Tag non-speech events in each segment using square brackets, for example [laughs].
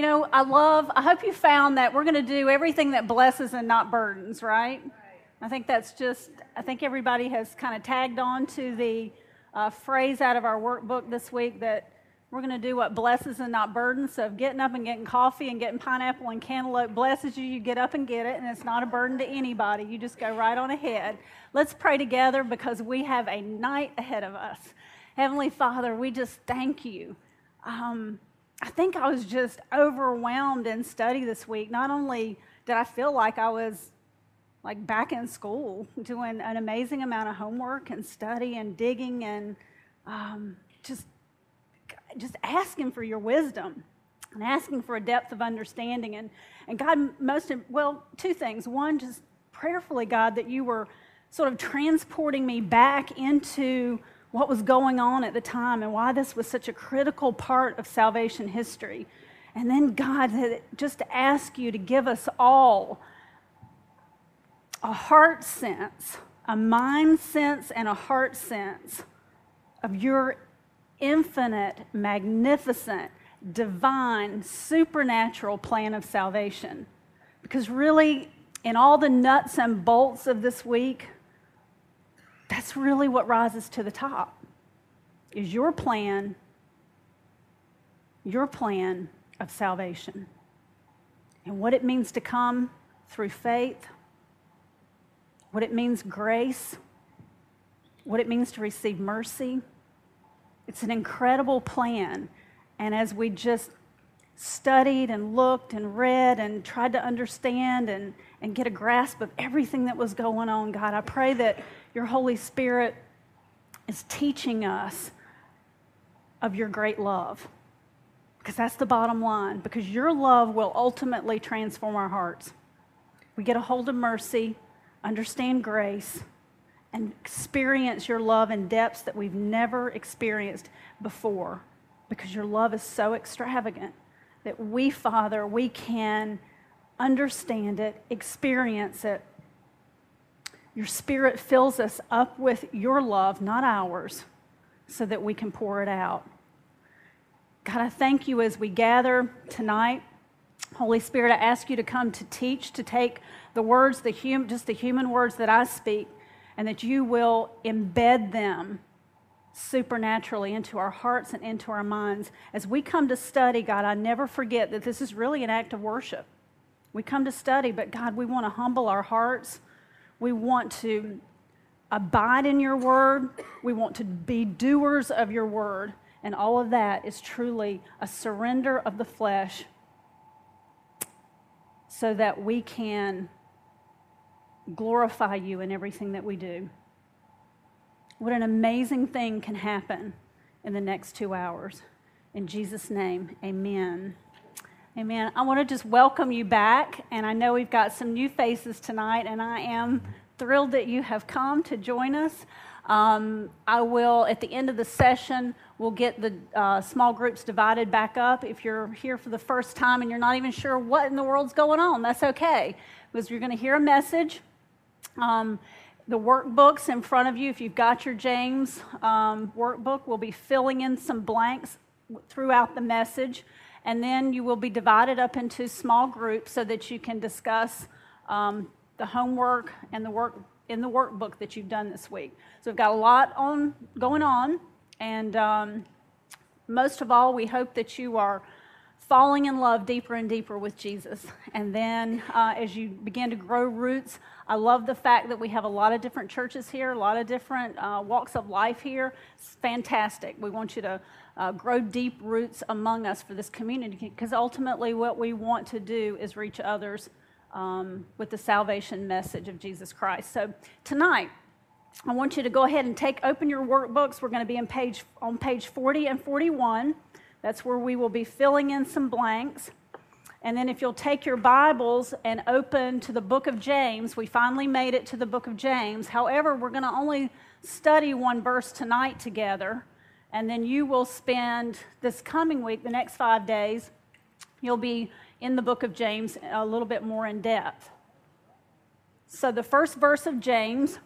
You know, I love, I hope you found that we're going to do everything that blesses and not burdens, right? I think that's just, I think everybody has kind of tagged on to the uh, phrase out of our workbook this week that we're going to do what blesses and not burdens. So, getting up and getting coffee and getting pineapple and cantaloupe blesses you, you get up and get it, and it's not a burden to anybody. You just go right on ahead. Let's pray together because we have a night ahead of us. Heavenly Father, we just thank you. Um, I think I was just overwhelmed in study this week. Not only did I feel like I was like back in school doing an amazing amount of homework and study and digging and um, just just asking for your wisdom and asking for a depth of understanding and and God most well two things one just prayerfully God that you were sort of transporting me back into what was going on at the time and why this was such a critical part of salvation history and then God just ask you to give us all a heart sense, a mind sense, and a heart sense of your infinite, magnificent, divine, supernatural plan of salvation. Because really, in all the nuts and bolts of this week, that's really what rises to the top is your plan your plan of salvation and what it means to come through faith what it means grace, what it means to receive mercy. It's an incredible plan. And as we just studied and looked and read and tried to understand and, and get a grasp of everything that was going on, God, I pray that your Holy Spirit is teaching us of your great love. Because that's the bottom line. Because your love will ultimately transform our hearts. We get a hold of mercy, understand grace, and experience your love in depths that we've never experienced before because your love is so extravagant that we, Father, we can understand it, experience it. Your Spirit fills us up with your love, not ours, so that we can pour it out. God, I thank you as we gather tonight. Holy Spirit, I ask you to come to teach, to take the words, the hum, just the human words that I speak, and that you will embed them supernaturally into our hearts and into our minds. As we come to study, God, I never forget that this is really an act of worship. We come to study, but God, we want to humble our hearts. We want to abide in your word. We want to be doers of your word. And all of that is truly a surrender of the flesh so that we can glorify you in everything that we do. What an amazing thing can happen in the next two hours. In Jesus' name, amen. Amen. I want to just welcome you back, and I know we've got some new faces tonight, and I am thrilled that you have come to join us. Um, I will, at the end of the session, we'll get the uh, small groups divided back up. If you're here for the first time and you're not even sure what in the world's going on, that's okay, because you're going to hear a message um, the workbooks in front of you, if you've got your James um, workbook, will be filling in some blanks throughout the message. And then you will be divided up into small groups so that you can discuss um, the homework and the work in the workbook that you've done this week. So we've got a lot on going on, and um, most of all, we hope that you are falling in love deeper and deeper with Jesus. And then uh, as you begin to grow roots, I love the fact that we have a lot of different churches here, a lot of different uh, walks of life here. It's fantastic. We want you to uh, grow deep roots among us for this community because ultimately what we want to do is reach others um, with the salvation message of Jesus Christ. So tonight, I want you to go ahead and take open your workbooks. We're going to be in page on page 40 and 41. That's where we will be filling in some blanks. And then, if you'll take your Bibles and open to the book of James, we finally made it to the book of James. However, we're going to only study one verse tonight together. And then you will spend this coming week, the next five days, you'll be in the book of James a little bit more in depth. So, the first verse of James,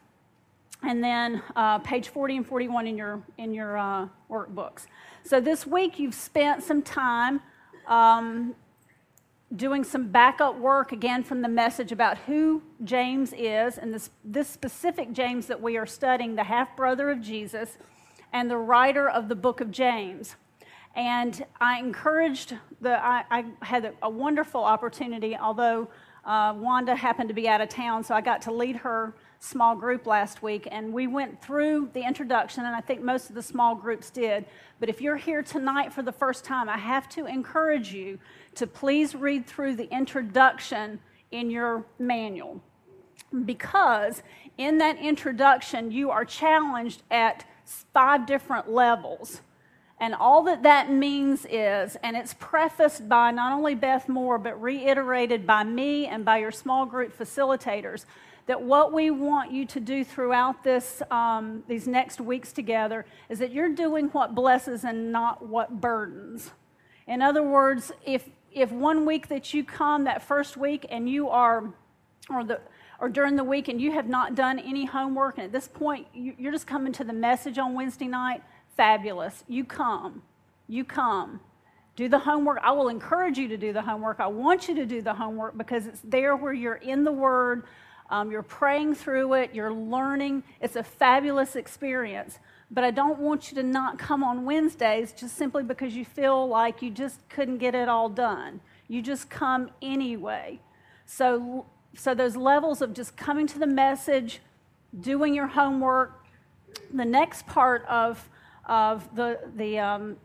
and then uh, page 40 and 41 in your, in your uh, workbooks. So this week you've spent some time um, doing some backup work again from the message about who James is, and this, this specific James that we are studying, the half brother of Jesus, and the writer of the book of James. And I encouraged the, I, I had a, a, wonderful opportunity, although uh, Wanda happened to be out of town, so I got to lead her small group last week, and we went through the introduction, and I think most of the small groups did. But if you're here tonight for the first time, I have to encourage you to please read through the introduction in your manual. Because in that introduction, you are challenged at five different levels. And all that that means is, and it's prefaced by not only Beth Moore, but reiterated by me and by your small group facilitators, that what we want you to do throughout this, um, these next weeks together is that you're doing what blesses and not what burdens. In other words, if, if one week that you come, that first week, and you are, or the, or during the week and you have not done any homework, and at this point you're just coming to the message on Wednesday night, fabulous. You come. You come. Do the homework. I will encourage you to do the homework. I want you to do the homework because it's there where you're in the Word, um, you're praying through it, you're learning. It's a fabulous experience. But I don't want you to not come on Wednesdays just simply because you feel like you just couldn't get it all done. You just come anyway. So, so those levels of just coming to the message, doing your homework. The next part of, of the, the, um,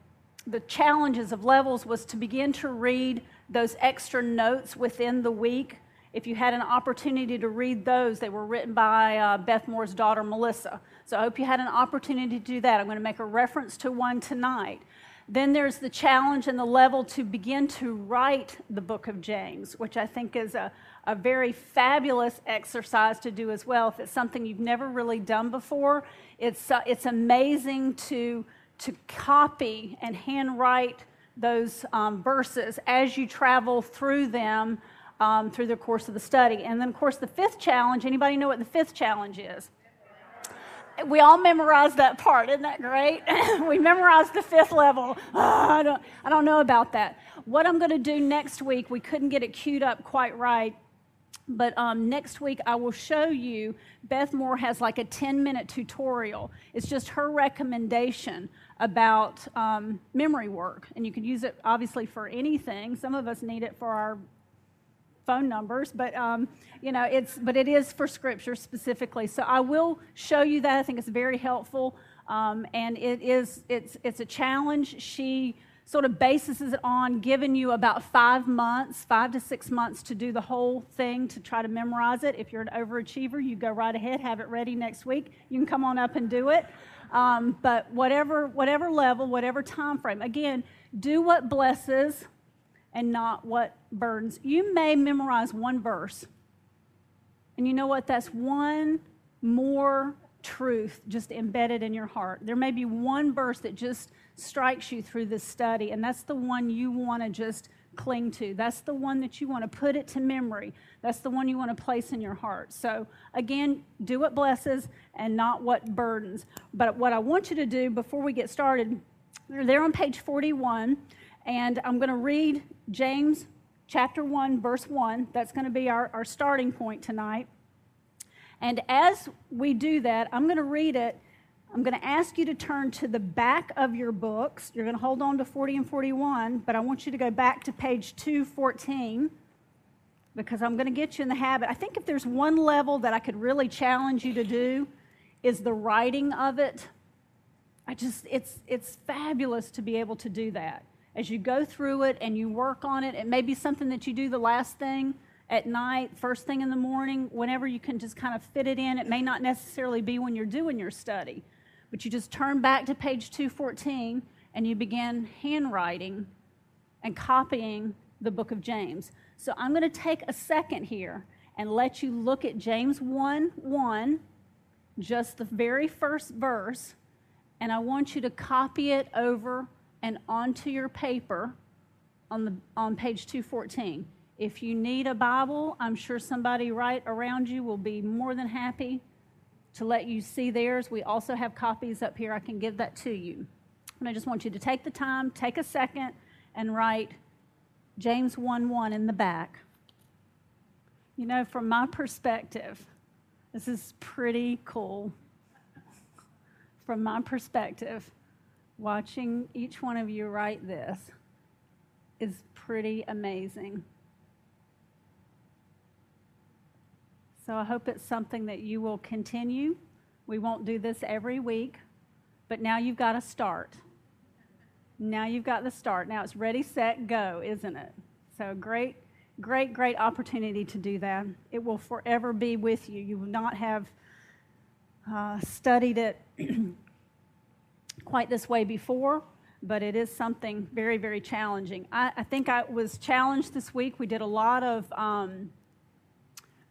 the challenges of levels was to begin to read those extra notes within the week if you had an opportunity to read those, they were written by uh, Beth Moore's daughter, Melissa. So I hope you had an opportunity to do that. I'm going to make a reference to one tonight. Then there's the challenge and the level to begin to write the book of James, which I think is a, a very fabulous exercise to do as well. If it's something you've never really done before, it's, uh, it's amazing to, to copy and handwrite those um, verses as you travel through them um, through the course of the study. And then, of course, the fifth challenge anybody know what the fifth challenge is? We all memorized that part, isn't that great? [laughs] we memorized the fifth level. Oh, I, don't, I don't know about that. What I'm going to do next week, we couldn't get it queued up quite right. But um, next week, I will show you. Beth Moore has like a 10 minute tutorial. It's just her recommendation about um, memory work. And you can use it obviously for anything. Some of us need it for our phone numbers, but um, you know, it's but it is for Scripture specifically. So I will show you that. I think it's very helpful, um, and it is it's it's a challenge. She sort of bases it on giving you about five months, five to six months to do the whole thing to try to memorize it. If you're an overachiever, you go right ahead, have it ready next week. You can come on up and do it. Um, but whatever whatever level, whatever time frame, again, do what blesses and not what burdens. You may memorize one verse, and you know what? That's one more truth just embedded in your heart. There may be one verse that just strikes you through this study, and that's the one you want to just cling to. That's the one that you want to put it to memory. That's the one you want to place in your heart. So, again, do what blesses and not what burdens. But what I want you to do before we get started, they're there on page 41. And I'm going to read James chapter 1, verse 1. That's going to be our, our starting point tonight. And as we do that, I'm going to read it. I'm going to ask you to turn to the back of your books. You're going to hold on to 40 and 41, but I want you to go back to page 214 because I'm going to get you in the habit. I think if there's one level that I could really challenge you to do is the writing of it. I just it's it's fabulous to be able to do that as you go through it and you work on it. It may be something that you do the last thing at night, first thing in the morning, whenever you can just kind of fit it in. It may not necessarily be when you're doing your study, but you just turn back to page 214 and you begin handwriting and copying the book of James. So I'm going to take a second here and let you look at James 1 1, just the very first verse, and I want you to copy it over and onto your paper on, the, on page 214. If you need a Bible, I'm sure somebody right around you will be more than happy to let you see theirs. We also have copies up here. I can give that to you. And I just want you to take the time, take a second, and write James 1 1 in the back. You know, from my perspective, this is pretty cool. From my perspective, watching each one of you write this is pretty amazing. So I hope it's something that you will continue. We won't do this every week, but now you've got to start. Now you've got the start. Now it's ready, set, go, isn't it? So great, great, great opportunity to do that. It will forever be with you. You will not have uh, studied it [clears throat] quite this way before, but it is something very, very challenging. I, I think I was challenged this week. We did a lot of. Um,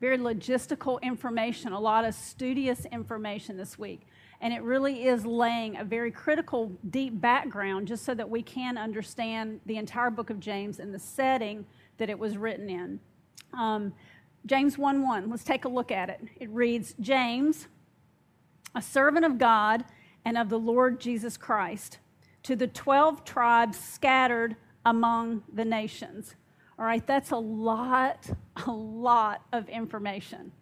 very logistical information, a lot of studious information this week. And it really is laying a very critical, deep background just so that we can understand the entire book of James and the setting that it was written in. Um, James 1 1, let's take a look at it. It reads James, a servant of God and of the Lord Jesus Christ, to the 12 tribes scattered among the nations. All right, that's a lot, [laughs] a lot of information.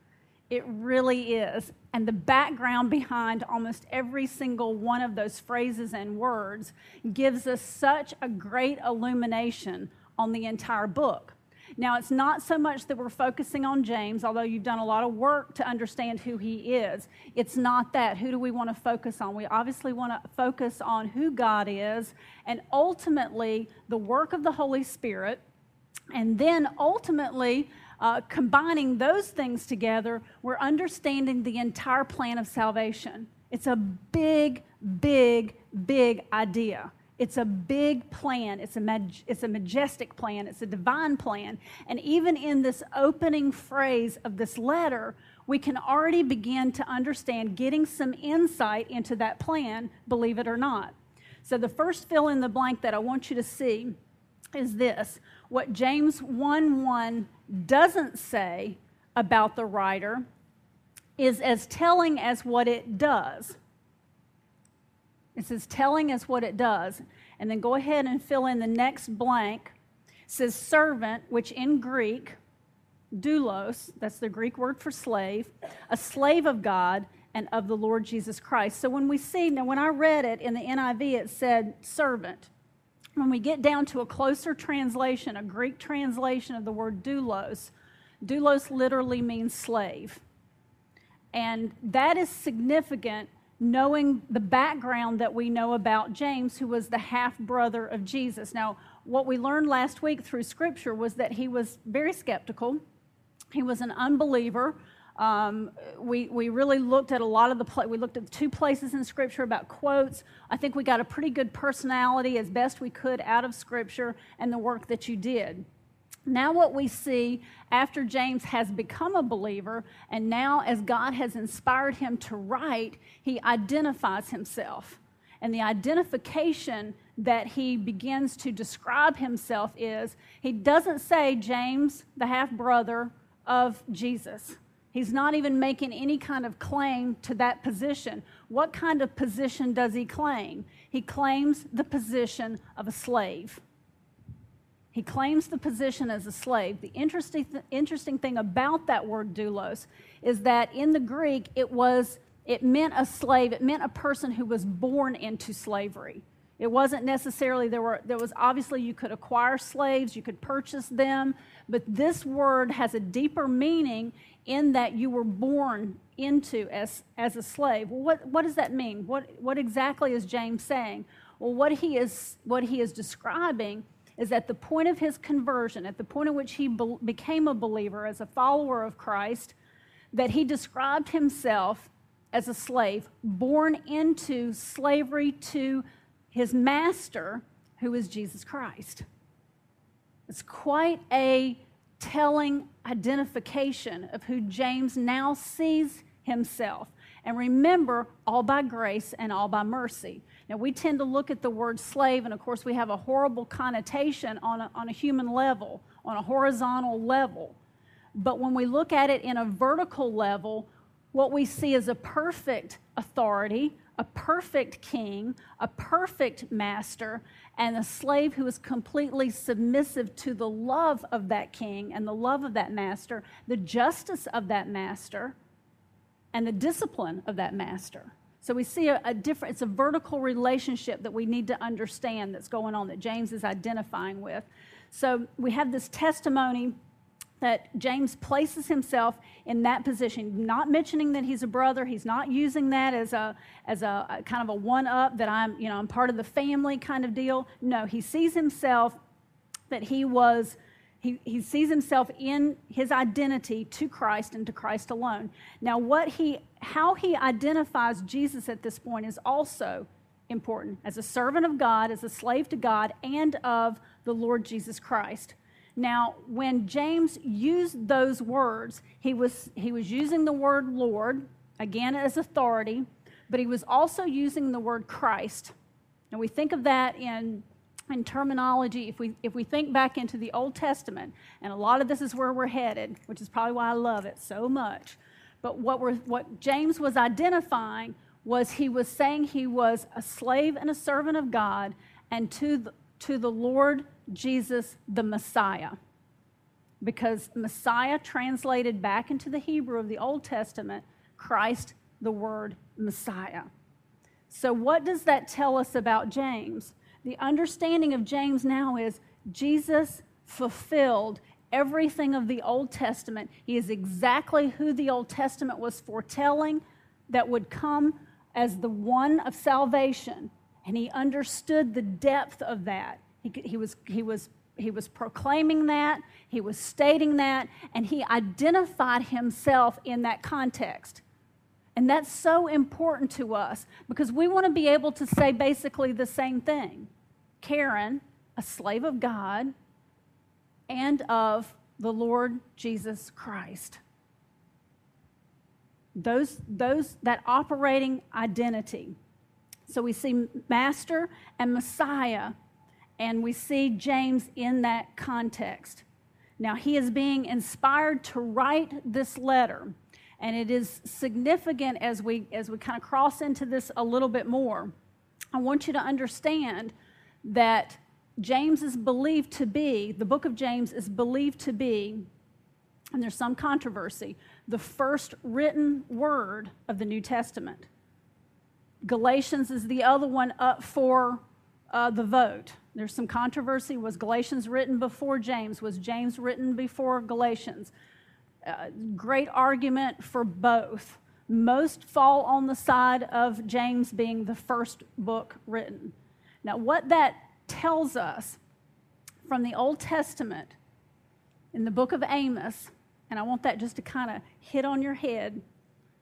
It really is. And the background behind almost every single one of those phrases and words gives us such a great illumination on the entire book. Now, it's not so much that we're focusing on James, although you've done a lot of work to understand who he is. It's not that. Who do we want to focus on? We obviously want to focus on who God is and ultimately the work of the Holy Spirit and then ultimately, uh, combining those things together, we're understanding the entire plan of salvation. It's a big, big, big idea. It's a big plan. It's a, mag- it's a majestic plan. It's a divine plan. And even in this opening phrase of this letter, we can already begin to understand getting some insight into that plan, believe it or not. So, the first fill in the blank that I want you to see is this what James 1 1 doesn't say about the writer is as telling as what it does. It's as telling as what it does. And then go ahead and fill in the next blank. It says servant, which in Greek, doulos, that's the Greek word for slave, a slave of God and of the Lord Jesus Christ. So when we see, now when I read it in the NIV, it said servant when we get down to a closer translation, a Greek translation of the word doulos, doulos literally means slave. And that is significant knowing the background that we know about James, who was the half brother of Jesus. Now, what we learned last week through scripture was that he was very skeptical, he was an unbeliever. Um, we, we really looked at a lot of the, pla- we looked at two places in Scripture about quotes. I think we got a pretty good personality as best we could out of Scripture and the work that you did. Now, what we see after James has become a believer, and now as God has inspired him to write, he identifies himself. And the identification that he begins to describe himself is he doesn't say James, the half brother of Jesus. He's not even making any kind of claim to that position. What kind of position does he claim? He claims the position of a slave. He claims the position as a slave. The interesting, th- interesting thing about that word doulos is that in the Greek, it was it meant a slave. It meant a person who was born into slavery. It wasn't necessarily there were there was obviously you could acquire slaves, you could purchase them, but this word has a deeper meaning in that you were born into as, as a slave. What, what does that mean? What, what exactly is James saying? Well, what he, is, what he is describing is at the point of his conversion, at the point at which he be- became a believer as a follower of Christ, that he described himself as a slave, born into slavery to his master, who is Jesus Christ. It's quite a telling identification of who James now sees himself. And remember, all by grace and all by mercy. Now, we tend to look at the word slave, and of course, we have a horrible connotation on a, on a human level, on a horizontal level. But when we look at it in a vertical level, what we see is a perfect authority, a perfect king, a perfect master, and a slave who is completely submissive to the love of that king and the love of that master, the justice of that master, and the discipline of that master. So we see a, a, different, it's a vertical relationship that we need to understand that's going on that James is identifying with. So we have this testimony that James places himself in that position, not mentioning that he's a brother. He's not using that as a as a, a kind of a one up that I'm you know I'm part of the family kind of deal. No, he sees himself that he was. He, he sees himself in his identity to Christ and to Christ alone. Now, what he, how he identifies Jesus at this point is also important as a servant of God, as a slave to God, and of the Lord Jesus Christ. Now, when James used those words, he was, he was using the word Lord, again as authority, but he was also using the word Christ. And we think of that in, in terminology. If we, if we think back into the Old Testament, and a lot of this is where we're headed, which is probably why I love it so much. But what, we're, what James was identifying was he was saying he was a slave and a servant of God, and to the, to the Lord Jesus the Messiah. Because Messiah translated back into the Hebrew of the Old Testament, Christ, the word Messiah. So, what does that tell us about James? The understanding of James now is Jesus fulfilled everything of the Old Testament. He is exactly who the Old Testament was foretelling that would come as the one of salvation. And he understood the depth of that. He, he, was, he, was, he was proclaiming that, he was stating that, and he identified himself in that context. And that's so important to us because we want to be able to say basically the same thing. Karen, a slave of God and of the Lord Jesus Christ. Those, those, that operating identity. So we see Master and Messiah and we see James in that context. Now, he is being inspired to write this letter. And it is significant as we, as we kind of cross into this a little bit more. I want you to understand that James is believed to be, the book of James is believed to be, and there's some controversy, the first written word of the New Testament. Galatians is the other one up for uh, the vote. There's some controversy. Was Galatians written before James? Was James written before Galatians? Uh, great argument for both. Most fall on the side of James being the first book written. Now, what that tells us from the Old Testament in the book of Amos, and I want that just to kind of hit on your head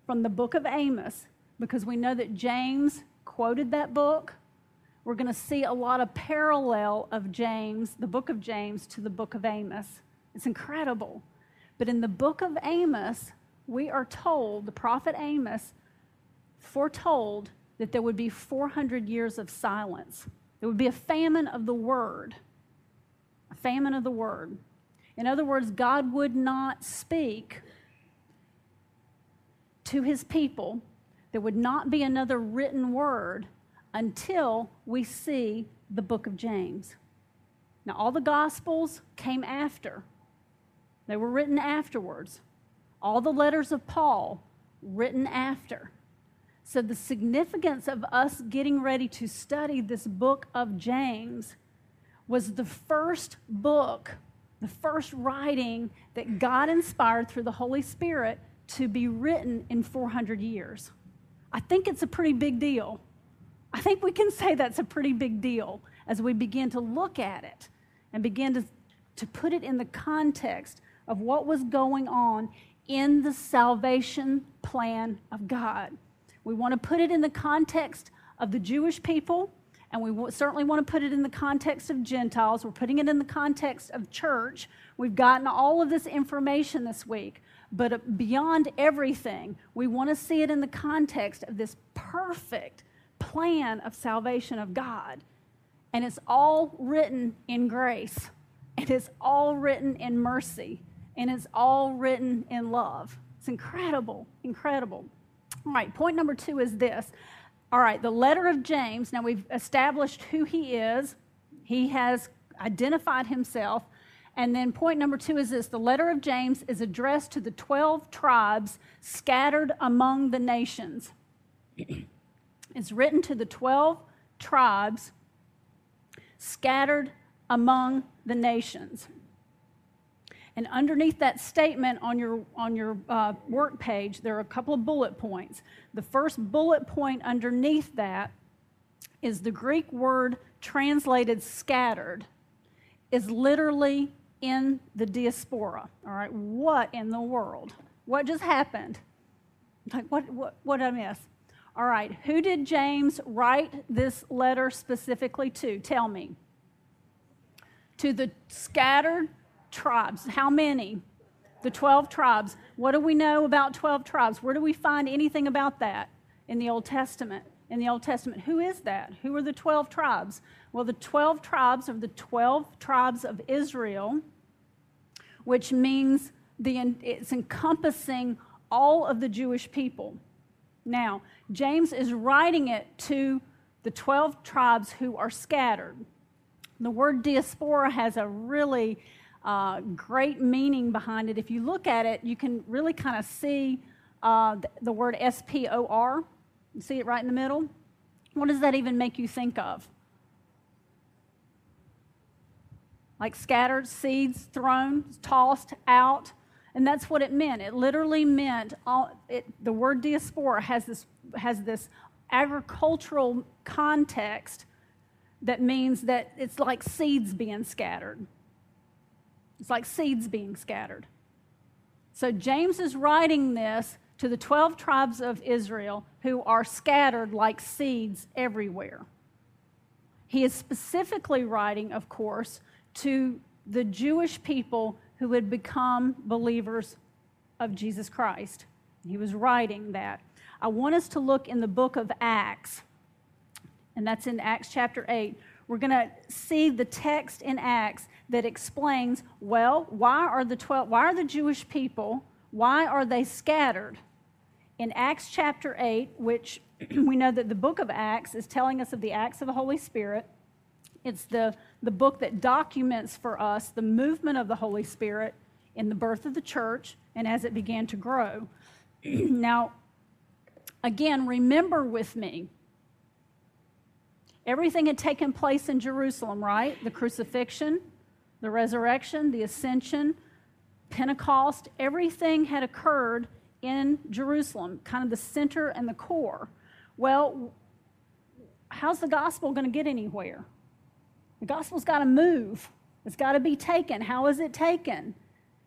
from the book of Amos, because we know that James quoted that book we're going to see a lot of parallel of James, the book of James, to the book of Amos. It's incredible. But in the book of Amos, we are told, the prophet Amos foretold that there would be 400 years of silence. There would be a famine of the word, a famine of the word. In other words, God would not speak to his people. There would not be another written word until we see the book of James. Now, all the Gospels came after, they were written afterwards. All the letters of Paul written after. So, the significance of us getting ready to study this book of James was the first book, the first writing that God inspired through the Holy Spirit to be written in 400 years. I think it's a pretty big deal. I think we can say that's a pretty big deal as we begin to look at it and begin to, to put it in the context of what was going on in the salvation plan of God. We want to put it in the context of the Jewish people, and we certainly want to put it in the context of Gentiles. We're putting it in the context of church. We've gotten all of this information this week, but uh, beyond everything, we want to see it in the context of this perfect plan of salvation of God. And it's all written in grace, and it's all written in mercy, and it's all written in love. It's incredible, incredible. All right, point number two is this All right, the letter of James. Now we've established who he is, he has identified himself. And then point number two is this the letter of James is addressed to the 12 tribes scattered among the nations. [clears throat] it's written to the 12 tribes scattered among the nations. And underneath that statement on your, on your uh, work page, there are a couple of bullet points. The first bullet point underneath that is the Greek word translated scattered, is literally in the diaspora. All right, what in the world? What just happened? Like, what, what, what did I miss? All right, who did James write this letter specifically to? Tell me. To the scattered tribes. How many? The 12 tribes. What do we know about 12 tribes? Where do we find anything about that in the Old Testament? In the Old Testament, who is that? Who are the 12 tribes? Well, the 12 tribes are the 12 tribes of Israel, which means the, it's encompassing all of the Jewish people. Now, James is writing it to the 12 tribes who are scattered. The word diaspora has a really uh, great meaning behind it. If you look at it, you can really kind of see uh, the, word S P O R. See it right in the middle? What does that even make you think of? Like scattered, seeds thrown, tossed out. And that's what it meant. It literally meant all, it, the word diaspora has this, has this agricultural context that means that it's like seeds being scattered. It's like seeds being scattered. So James is writing this to the 12 tribes of Israel who are scattered like seeds everywhere. He is specifically writing, of course, to the Jewish people who had become believers of Jesus Christ. He was writing that. I want us to look in the book of Acts, and that's in Acts chapter 8. We're going to see the text in Acts that explains, well, why are the 12 why are the Jewish people why are they scattered? In Acts chapter 8, which [clears throat] we know that the book of Acts is telling us of the acts of the Holy Spirit, it's the, the book that documents for us the movement of the Holy Spirit in the birth of the church and as it began to grow. [clears throat] now, again, remember with me, everything had taken place in Jerusalem, right? The crucifixion, the resurrection, the ascension, Pentecost, everything had occurred in Jerusalem, kind of the center and the core. Well, how's the gospel going to get anywhere? The gospel's got to move. It's got to be taken. How is it taken?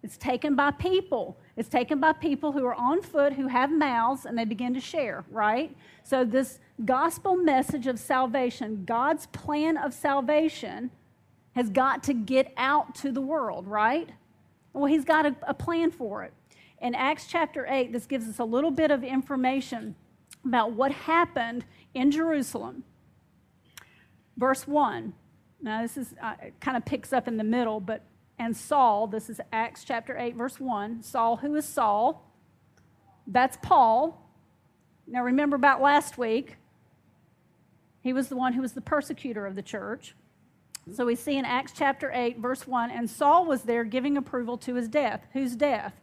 It's taken by people. It's taken by people who are on foot, who have mouths, and they begin to share, right? So, this gospel message of salvation, God's plan of salvation, has got to get out to the world, right? Well, he's got a, a plan for it. In Acts chapter 8, this gives us a little bit of information about what happened in Jerusalem. Verse 1. Now, this is uh, kind of picks up in the middle, but and Saul, this is Acts chapter 8, verse 1. Saul, who is Saul? That's Paul. Now, remember about last week, he was the one who was the persecutor of the church. So we see in Acts chapter 8, verse 1, and Saul was there giving approval to his death. Whose death?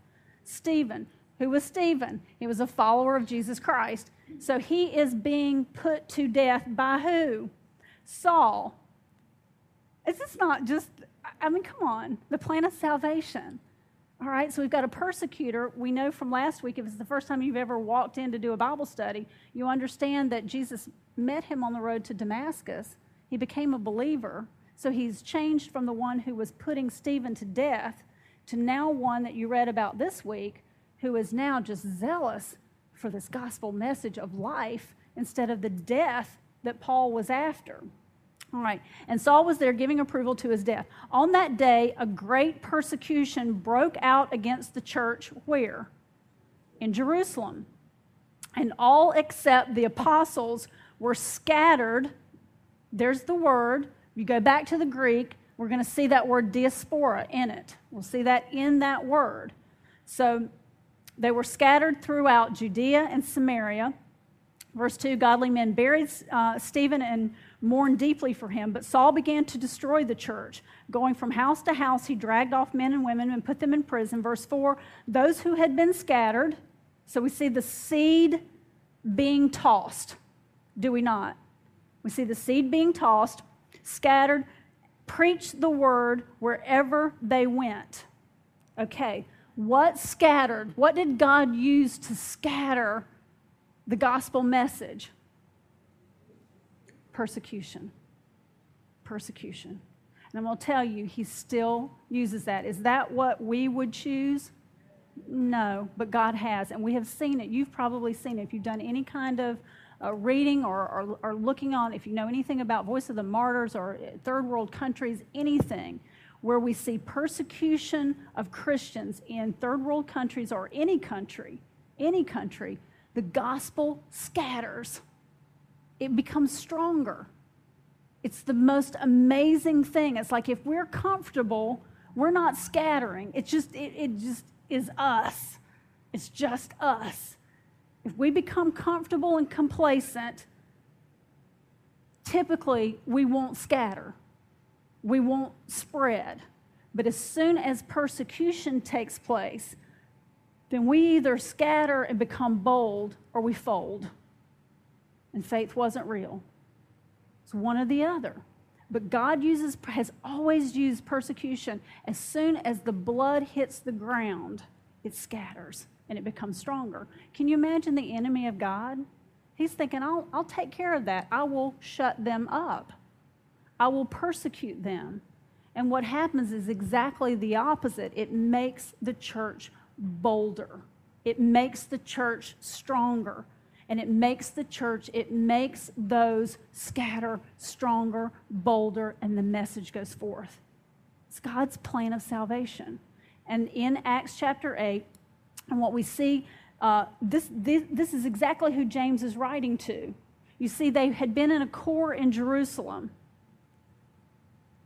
Stephen. Who was Stephen? He was a follower of Jesus Christ. So he is being put to death by who? Saul. Is this not just, I mean, come on, the plan of salvation. All right, so we've got a persecutor. We know from last week, if it's the first time you've ever walked in to do a Bible study, you understand that Jesus met him on the road to Damascus. He became a believer. So he's changed from the one who was putting Stephen to death to now one that you read about this week who is now just zealous for this gospel message of life instead of the death that Paul was after. All right, and Saul was there giving approval to his death. On that day, a great persecution broke out against the church where? In Jerusalem. And all except the apostles were scattered. There's the word you go back to the Greek, we're going to see that word diaspora in it. We'll see that in that word. So they were scattered throughout Judea and Samaria, Verse 2 Godly men buried uh, Stephen and mourned deeply for him, but Saul began to destroy the church. Going from house to house, he dragged off men and women and put them in prison. Verse 4 Those who had been scattered, so we see the seed being tossed, do we not? We see the seed being tossed, scattered, preached the word wherever they went. Okay, what scattered? What did God use to scatter the gospel message? Persecution. Persecution. And I'm going to tell you, he still uses that. Is that what we would choose? No, but God has. And we have seen it. You've probably seen it. If you've done any kind of uh, reading or, or, or looking on, if you know anything about Voice of the Martyrs or uh, third world countries, anything, where we see persecution of Christians in third world countries or any country, any country, the gospel scatters. It becomes stronger. It's the most amazing thing. It's like if we're comfortable, we're not scattering. It's just, it, it just is us. It's just us. If we become comfortable and complacent, typically we won't scatter we won't spread. But as soon as persecution takes place, then we either scatter and become bold or we fold. And faith wasn't real. It's one or the other. But God uses, has always used persecution. As soon as the blood hits the ground, it scatters and it becomes stronger. Can you imagine the enemy of God? He's thinking, I'll, I'll take care of that. I will shut them up. I will persecute them. And what happens is exactly the opposite. It makes the church bolder, it makes the church stronger, and it makes the church, it makes those scatter stronger, bolder, and the message goes forth. It's God's plan of salvation. And in Acts chapter 8, and what we see, uh, this, this, this is exactly who James is writing to. You see, they had been in a core in Jerusalem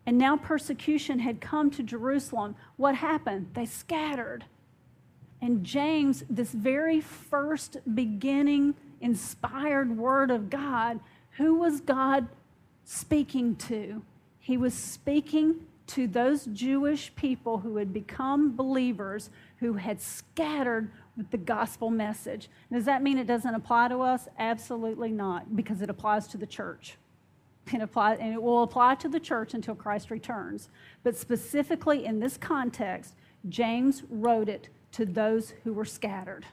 and now persecution had come to Jerusalem. What happened? They scattered. And James, this very first beginning inspired word of God, who was God speaking to? He was speaking to those Jewish people who had become believers, who had scattered with the gospel message. Does that mean it doesn't apply to us? Absolutely not, because it applies to the church and, apply, and it will apply to the church until Christ returns. But specifically in this context, James wrote it to those who were scattered.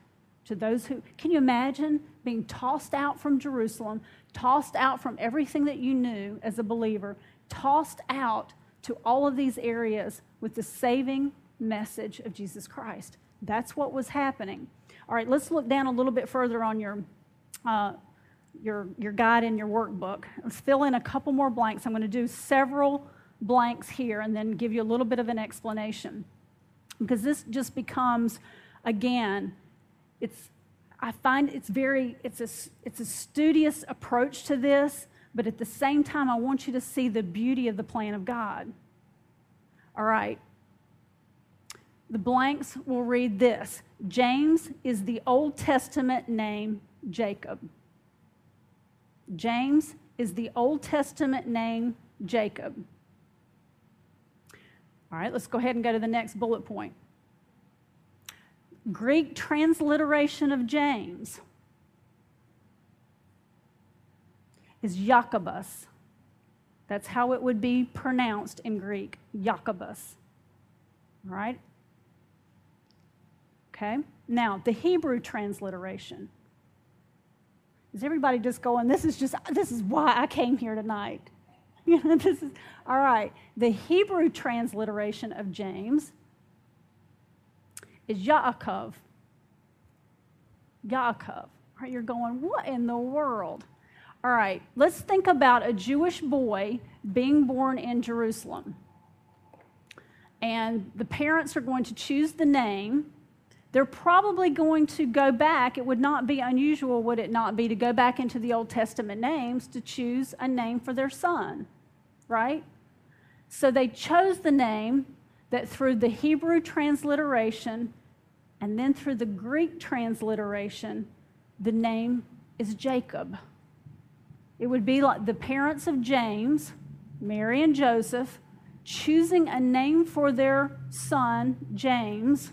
To those who, can you imagine being tossed out from Jerusalem, tossed out from everything that you knew as a believer, tossed out to all of these areas with the saving message of Jesus Christ? That's what was happening. All right, let's look down a little bit further on your uh, your, your guide and your workbook. Let's fill in a couple more blanks. I'm going to do several blanks here and then give you a little bit of an explanation. Because this just becomes, again, it's, I find it's very, it's a, it's a studious approach to this, but at the same time, I want you to see the beauty of the plan of God. All right. The blanks will read this James is the Old Testament name Jacob. James is the Old Testament name Jacob. All right, let's go ahead and go to the next bullet point. Greek transliteration of James is Jacobus. That's how it would be pronounced in Greek, Jacobus. All right? Okay? Now, the Hebrew transliteration is everybody just going, this is just, this is why I came here tonight? [laughs] You know, this is, all right. The Hebrew transliteration of James is Yaakov. Yaakov. Right, you're going, what in the world? All right, let's think about a Jewish boy being born in Jerusalem. And the parents are going to choose the name they're probably going to go back. It would not be unusual, would it not be, to go back into the Old Testament names to choose a name for their son, right? So they chose the name that through the Hebrew transliteration and then through the Greek transliteration, the name is Jacob. It would be like the parents of James, Mary and Joseph, choosing a name for their son, James,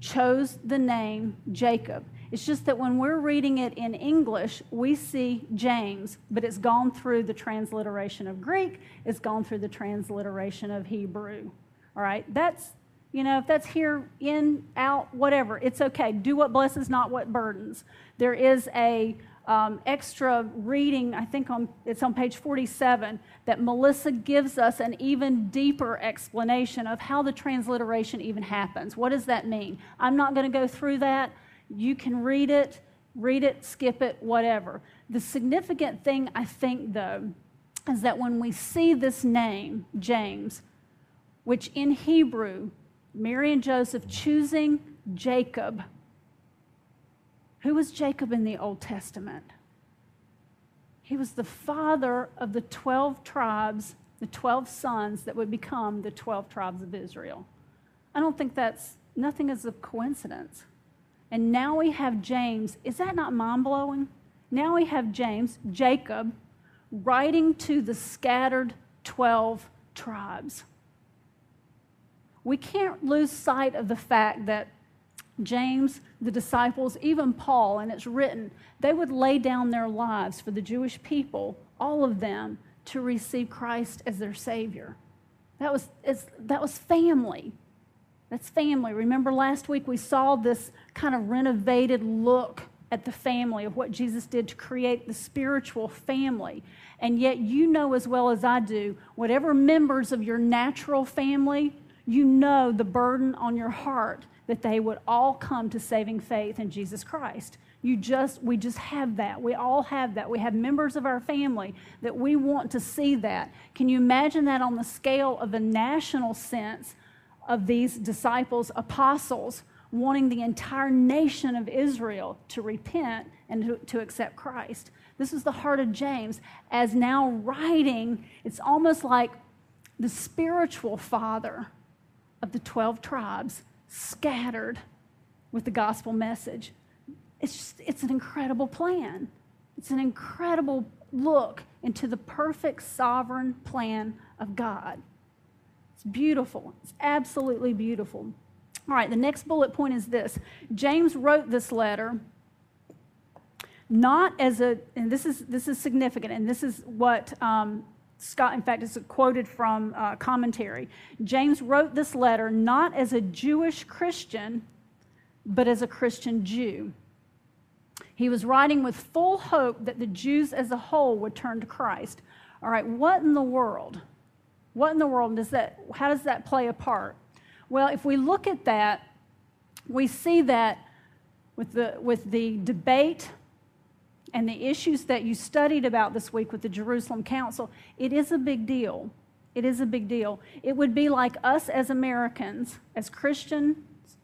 chose the name Jacob. It's just that when we're reading it in English, we see James, but it's gone through the transliteration of Greek, it's gone through the transliteration of Hebrew. All right, that's, you know, if that's here, in, out, whatever, it's okay. Do what blesses, not what burdens. There is a um, extra reading, I think on, it's on page 47, that Melissa gives us an even deeper explanation of how the transliteration even happens. What does that mean? I'm not going to go through that. You can read it, read it, skip it, whatever. The significant thing, I think, though, is that when we see this name, James, which in Hebrew, Mary and Joseph choosing Jacob who was Jacob in the Old Testament? He was the father of the 12 tribes, the 12 sons that would become the 12 tribes of Israel. I don't think that's, nothing is a coincidence. And now we have James. Is that not mind blowing? Now we have James, Jacob, writing to the scattered 12 tribes. We can't lose sight of the fact that James, the disciples, even Paul, and it's written, they would lay down their lives for the Jewish people, all of them, to receive Christ as their Savior. That was, that was family. That's family. Remember last week we saw this kind of renovated look at the family of what Jesus did to create the spiritual family. And yet, you know as well as I do, whatever members of your natural family, you know the burden on your heart that they would all come to saving faith in Jesus Christ. You just, we just have that. We all have that. We have members of our family that we want to see that. Can you imagine that on the scale of a national sense of these disciples, apostles, wanting the entire nation of Israel to repent and to, to accept Christ? This is the heart of James. As now writing, it's almost like the spiritual father of the 12 tribes scattered with the gospel message. It's just, it's an incredible plan. It's an incredible look into the perfect sovereign plan of God. It's beautiful. It's absolutely beautiful. All right, the next bullet point is this James wrote this letter not as a, and this is, this is significant, and this is what um, Scott, in fact, is quoted from uh, commentary. James wrote this letter not as a Jewish Christian, but as a Christian Jew. He was writing with full hope that the Jews as a whole would turn to Christ. All right, what in the world? What in the world does that, how does that play a part? Well, if we look at that, we see that with the, with the debate and the issues that you studied about this week with the Jerusalem Council, it is a big deal. It is a big deal. It would be like us as Americans, as Christians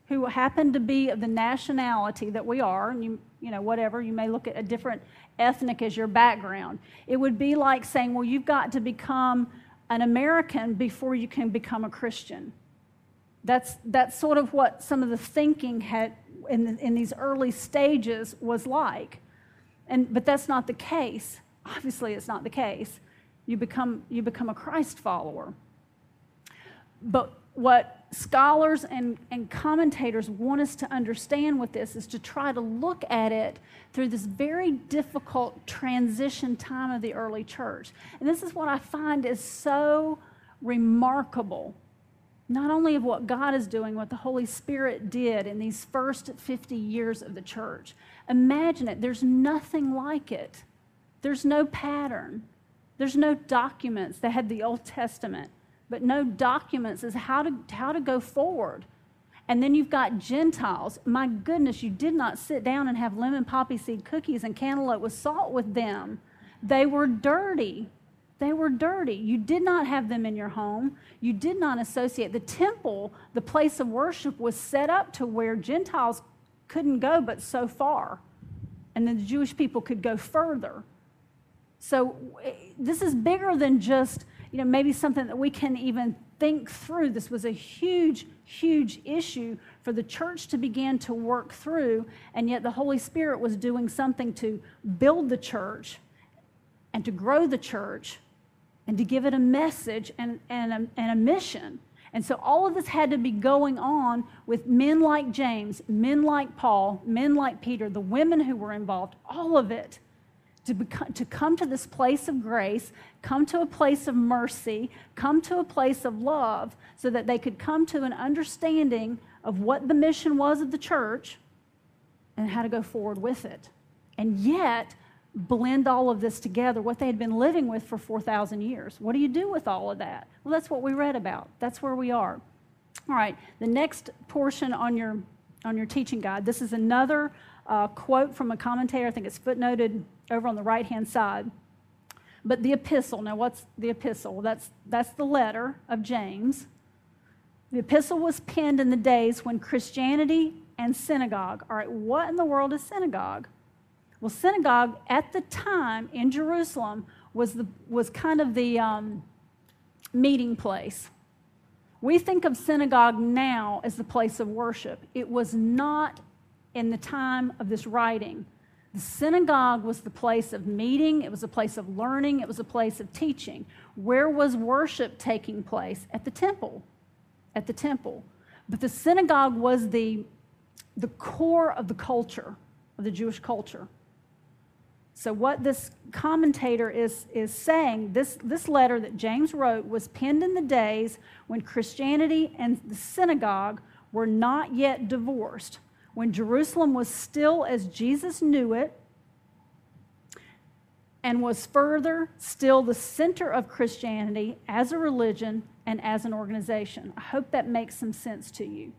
who happen to be of the nationality that we are, and you, you know, whatever, you may look at a different ethnic as your background. It would be like saying, well, you've got to become an American before you can become a Christian. That's, that's sort of what some of the thinking had in, the, in these early stages was like. And, but that's not the case. Obviously, it's not the case. You become, you become a Christ follower. But what scholars and, and commentators want us to understand with this is to try to look at it through this very difficult transition time of the early church. And this is what I find is so remarkable not only of what God is doing, what the Holy Spirit did in these first 50 years of the church. Imagine it. There's nothing like it. There's no pattern. There's no documents. that had the Old Testament, but no documents as how to, how to go forward. And then you've got Gentiles. My goodness, you did not sit down and have lemon poppy seed cookies and cantaloupe with salt with them. They were dirty. They were dirty. You did not have them in your home. You did not associate. The temple, the place of worship, was set up to where Gentiles couldn't go but so far. And then the Jewish people could go further. So eh, this is bigger than just, you know, maybe something that we can even think through. This was a huge, huge issue for the church to begin to work through, and yet the Holy Spirit was doing something to build the church and to grow the church and to give it a message and, and, a, and a mission. And so all of this had to be going on with men like James, men like Paul, men like Peter, the women who were involved, all of it to, become, to come to this place of grace, come to a place of mercy, come to a place of love, so that they could come to an understanding of what the mission was of the church and how to go forward with it. And yet, blend all of this together, what they had been living with for 4,000 years. What do you do with all of that? Well, that's what we read about. That's where we are. All right, the next portion on your, on your teaching guide, this is another uh, quote from a commentator. I think it's footnoted over on the right hand side. But the epistle, now what's the epistle? That's, that's the letter of James. The epistle was penned in the days when Christianity and synagogue. All right, what in the world is synagogue? Well, synagogue at the time in Jerusalem was, the, was kind of the um, meeting place. We think of synagogue now as the place of worship. It was not in the time of this writing. The synagogue was the place of meeting, it was a place of learning, it was a place of teaching. Where was worship taking place? At the temple. At the temple. But the synagogue was the, the core of the culture, of the Jewish culture. So, what this commentator is, is saying, this, this letter that James wrote was penned in the days when Christianity and the synagogue were not yet divorced when Jerusalem was still as Jesus knew it and was further still the center of Christianity as a religion and as an organization. I hope that makes some sense to you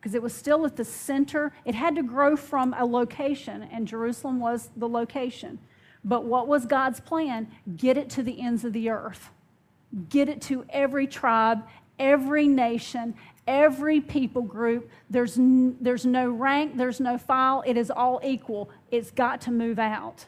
because it was still at the center. It had to grow from a location, and Jerusalem was the location. But what was God's plan? Get it to the ends of the earth, get it to every tribe, every nation, every people group. There's, n- there's no rank, there's no file. It is all equal. It's got to move out.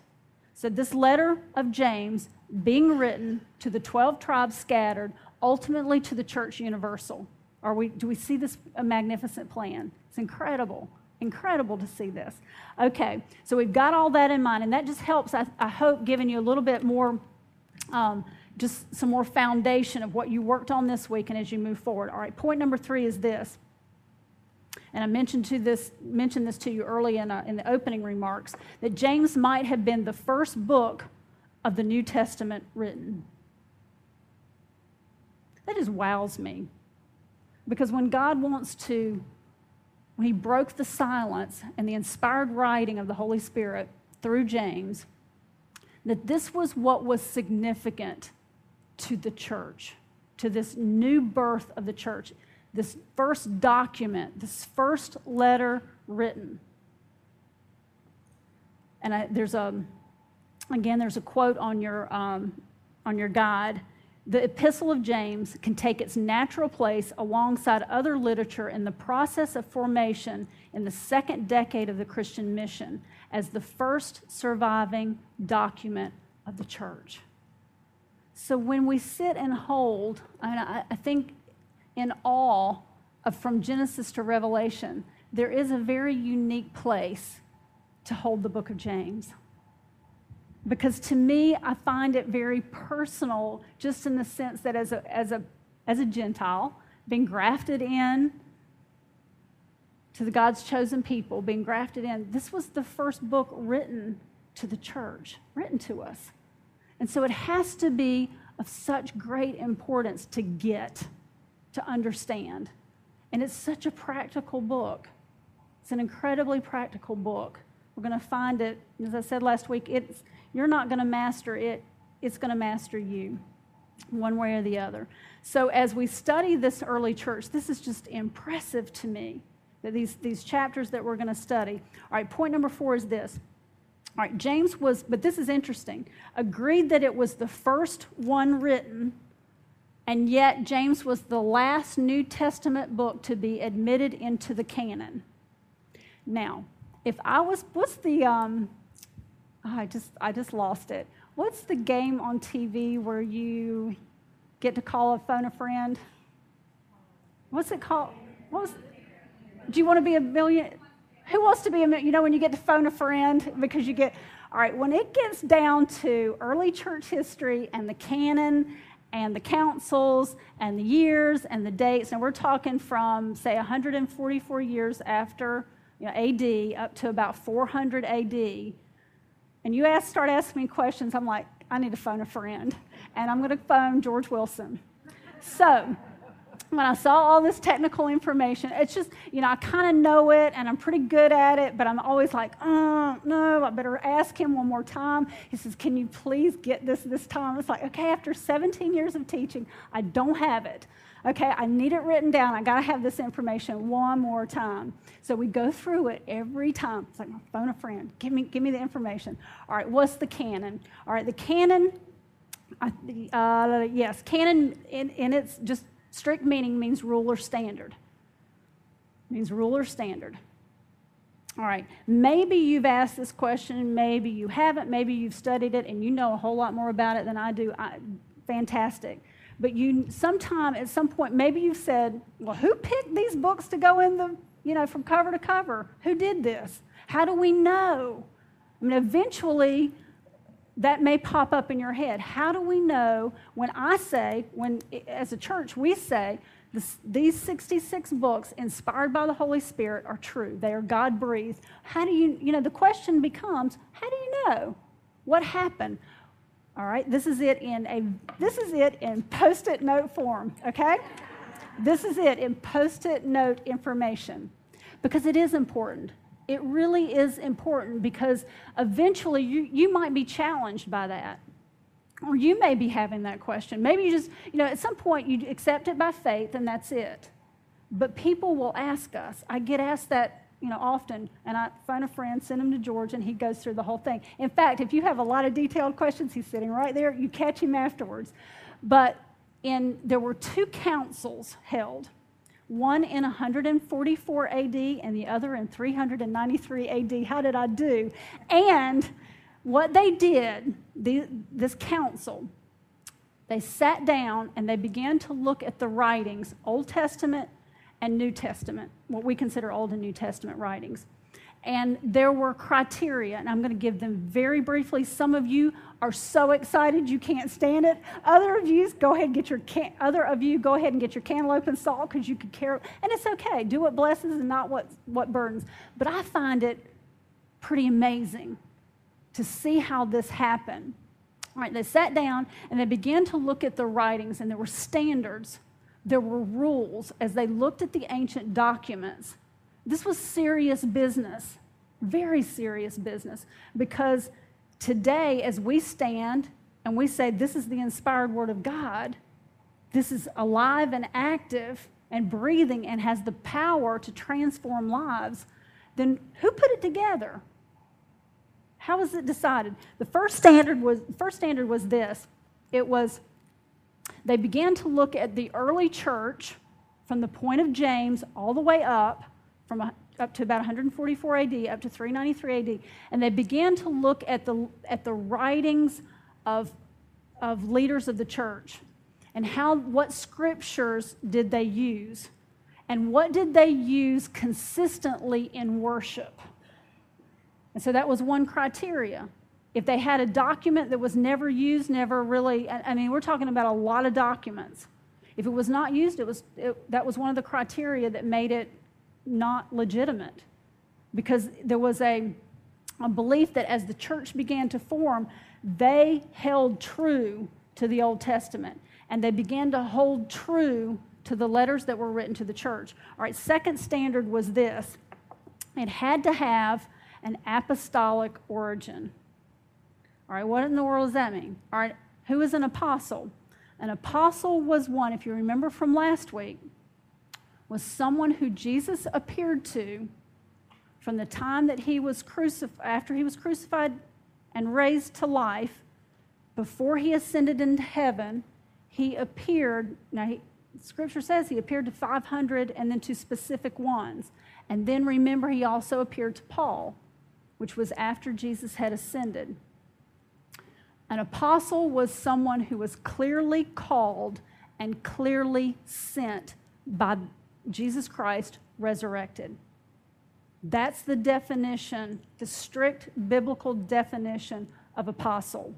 So, this letter of James being written to the 12 tribes scattered, ultimately to the church universal. Are we, do we see this magnificent plan? It's incredible. Incredible to see this. Okay, so we've got all that in mind, and that just helps, I, I hope, giving you a little bit more um, just some more foundation of what you worked on this week and as you move forward. All right, point number three is this. And I mentioned, to this, mentioned this to you early in, uh, in the opening remarks that James might have been the first book of the New Testament written. That just wows me. Because when God wants to, when He broke the silence and the inspired writing of the Holy Spirit through James, that this was what was significant to the church, to this new birth of the church, this first document, this first letter written. And I, there's a, again, there's a quote on your, um, on your guide. The Epistle of James can take its natural place alongside other literature in the process of formation in the second decade of the Christian mission as the first surviving document of the church. So when we sit and hold, I, mean, I think in awe of from Genesis to Revelation, there is a very unique place to hold the book of James. Because to me, I find it very personal, just in the sense that as a, as a, as a Gentile, being grafted in to the God's chosen people, being grafted in, this was the first book written to the church, written to us. And so it has to be of such great importance to get, to understand. And it's such a practical book. It's an incredibly practical book. We're going to find it, as I said last week, it's, you're not going to master it, it's going to master you, one way or the other. So, as we study this early church, this is just impressive to me that these, these chapters that we're going to study. All right, point number four is this all right, James was, but this is interesting, agreed that it was the first one written, and yet James was the last New Testament book to be admitted into the canon. Now, if I was, what's the, um, I just, I just lost it. What's the game on TV where you get to call a phone a friend? what's it called? What was, do you want to be a million? Who wants to be a? You know, when you get to phone a friend because you get, all right, when it gets down to early church history and the canon and the councils and the years and the dates, and we're talking from, say, 144 years after you know, AD up to about 400 AD, and you ask, start asking me questions, I'm like, I need to phone a friend. And I'm going to phone George Wilson. So, when I saw all this technical information, it's just, you know, I kind of know it and I'm pretty good at it, but I'm always like, oh, no, I better ask him one more time. He says, Can you please get this this time? It's like, okay, after 17 years of teaching, I don't have it. Okay, I need it written down. I got to have this information one more time. So we go through it every time. It's like, phone a friend. Give me, give me the information. All right, what's the canon? All right, the canon, uh, yes, canon in, in its just strict meaning means rule or standard. It means rule or standard. All right, maybe you've asked this question, maybe you haven't, maybe you've studied it and you know a whole lot more about it than I do. I, fantastic. But you sometime at some point, maybe you've said, well, who picked these books to go in the, you know, from cover to cover? Who did this? How do we know? I mean, eventually that may pop up in your head. How do we know when I say, when as a church we say, this, these 66 books inspired by the Holy Spirit are true? They are God breathed. How do you, you know, the question becomes, how do you know? What happened? All right, this is it in a this is it in post-it note form, okay? This is it in post-it note information because it is important. It really is important because eventually you, you might be challenged by that. Or you may be having that question. Maybe you just, you know, at some point you accept it by faith and that's it. But people will ask us. I get asked that you know, often, and I phone a friend, send him to George, and he goes through the whole thing. In fact, if you have a lot of detailed questions, he's sitting right there. You catch him afterwards. But in there were two councils held, one in 144 AD and the other in 393 AD. How did I do? And what they did, the, this council, they sat down and they began to look at the writings, Old Testament and New Testament, what we consider Old and New Testament writings. And there were criteria, and I'm going to give them very briefly. Some of you are so excited you can't stand it. Other of you go ahead and get your can- other of you go ahead and get your cantaloupe and salt because you could care, and it's okay. Do what blesses and not what what burdens. But I find it pretty amazing to see how this happened. All right, they sat down and they began to look at the writings, and there were standards there were rules as they looked at the ancient documents. This was serious business, very serious business, because today, as we stand and we say, This is the inspired word of God, this is alive and active and breathing and has the power to transform lives, then who put it together? How was it decided? The first standard was, first standard was this it was they began to look at the early church from the point of James all the way up, from a, up to about 144 AD, up to 393 AD, and they began to look at the, at the writings of, of leaders of the church and how, what scriptures did they use and what did they use consistently in worship. And so that was one criteria if they had a document that was never used, never really, I mean, we're talking about a lot of documents. If it was not used, it was, it, that was one of the criteria that made it not legitimate. Because there was a, a belief that as the church began to form, they held true to the Old Testament and they began to hold true to the letters that were written to the church. All right, second standard was this it had to have an apostolic origin. All right, what in the world does that mean? All right, who is an apostle? An apostle was one, if you remember from last week, was someone who Jesus appeared to from the time that he was crucified, after he was crucified and raised to life, before he ascended into heaven, he appeared. Now, he, Scripture says he appeared to 500 and then to specific ones. And then remember, he also appeared to Paul, which was after Jesus had ascended. An apostle was someone who was clearly called and clearly sent by, Jesus Christ resurrected. That's the definition, the strict biblical definition of apostle.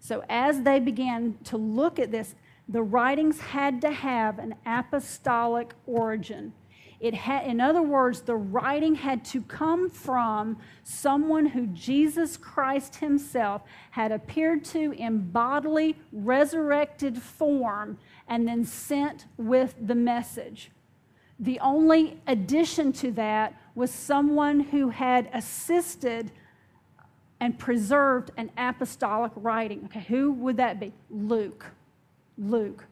So as they began to look at this, the writings had to have an apostolic origin. It had, in other words, the writing had to come from someone who Jesus Christ himself had appeared to in bodily, resurrected form and then sent with the message. The only addition to that was someone who had assisted and preserved an apostolic writing. Okay, who would that be? Luke. Luke.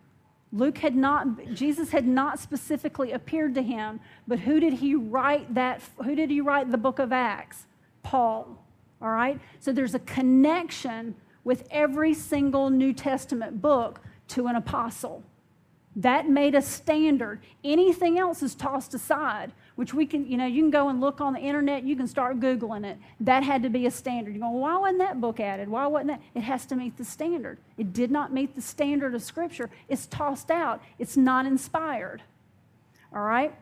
Luke had not, Jesus had not specifically appeared to him, but who did he write that, who did he write the book of Acts? Paul. All right? So there's a connection with every single New Testament book to an apostle. That made a standard. Anything else is tossed aside, which we can, you know, you can go and look on the internet, you can start Googling it. That had to be a standard. You go, why wasn't that book added? Why wasn't that? It has to meet the standard. It did not meet the standard of Scripture. It's tossed out, it's not inspired. All right?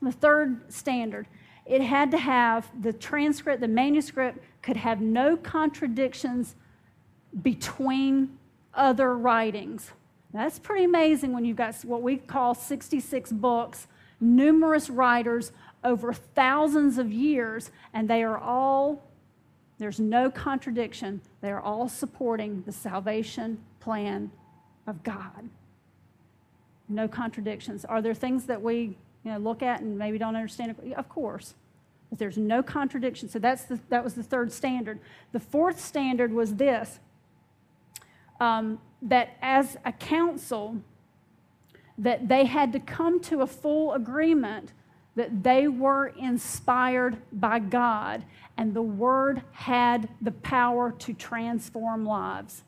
The third standard it had to have the transcript, the manuscript could have no contradictions between other writings. That's pretty amazing when you've got what we call 66 books, numerous writers over thousands of years, and they are all, there's no contradiction. They are all supporting the salvation plan of God. No contradictions. Are there things that we you know, look at and maybe don't understand? Of course. But there's no contradiction. So that's the, that was the third standard. The fourth standard was this um, that as a council, that they had to come to a full agreement that they were inspired by God and the word had the power to transform lives.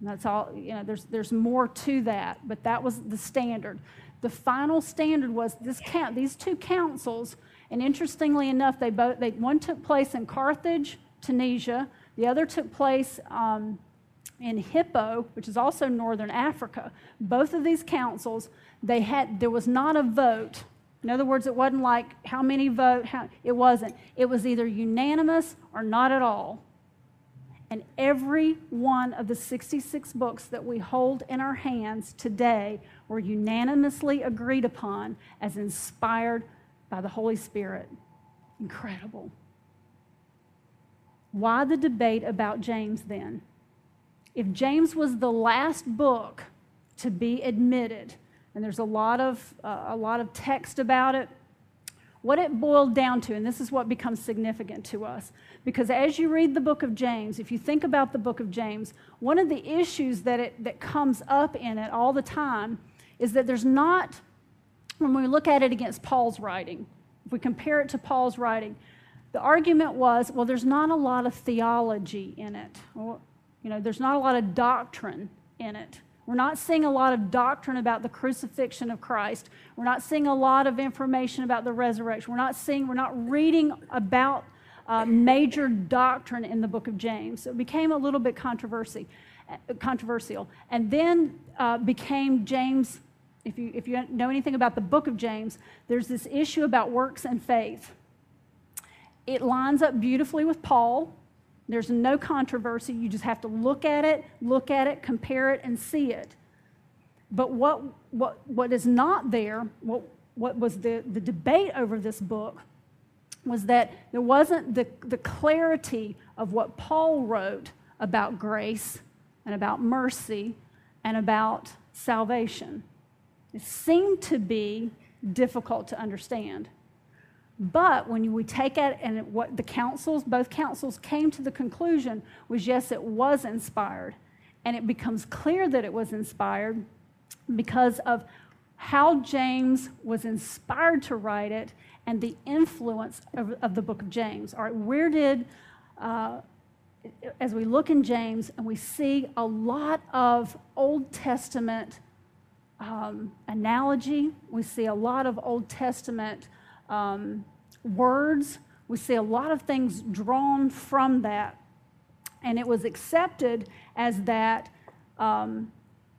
And that's all, you know, there's, there's more to that, but that was the standard. The final standard was this count, these two councils, and interestingly enough, they both, they, one took place in Carthage, Tunisia, the other took place um, in Hippo, which is also northern Africa, both of these councils, they had there was not a vote. In other words, it wasn't like how many vote, how, it wasn't. It was either unanimous or not at all. And every one of the 66 books that we hold in our hands today were unanimously agreed upon as inspired by the Holy Spirit. Incredible. Why the debate about James then? If James was the last book to be admitted, and there's a lot of, uh, a lot of text about it, what it boiled down to, and this is what becomes significant to us, because as you read the book of James, if you think about the book of James, one of the issues that, it, that comes up in it all the time is that there's not, when we look at it against Paul's writing, if we compare it to Paul's writing, the argument was, well, there's not a lot of theology in it. Well, you know, there's not a lot of doctrine in it. We're not seeing a lot of doctrine about the crucifixion of Christ. We're not seeing a lot of information about the resurrection. We're not seeing, we're not reading about uh, major doctrine in the book of James. So it became a little bit controversy, uh, controversial. And then uh, became James, if you, if you know anything about the book of James, there's this issue about works and faith. It lines up beautifully with Paul there's no controversy. You just have to look at it, look at it, compare it, and see it. But what, what, what is not there, what, what was the, the debate over this book, was that there wasn't the, the clarity of what Paul wrote about grace and about mercy and about salvation. It seemed to be difficult to understand. But when we take it and what the councils, both councils came to the conclusion was yes, it was inspired. And it becomes clear that it was inspired because of how James was inspired to write it and the influence of, of the book of James. All right, where did, uh, as we look in James and we see a lot of Old Testament um, analogy, we see a lot of Old Testament um, words. We see a lot of things drawn from that. And it was accepted as that um,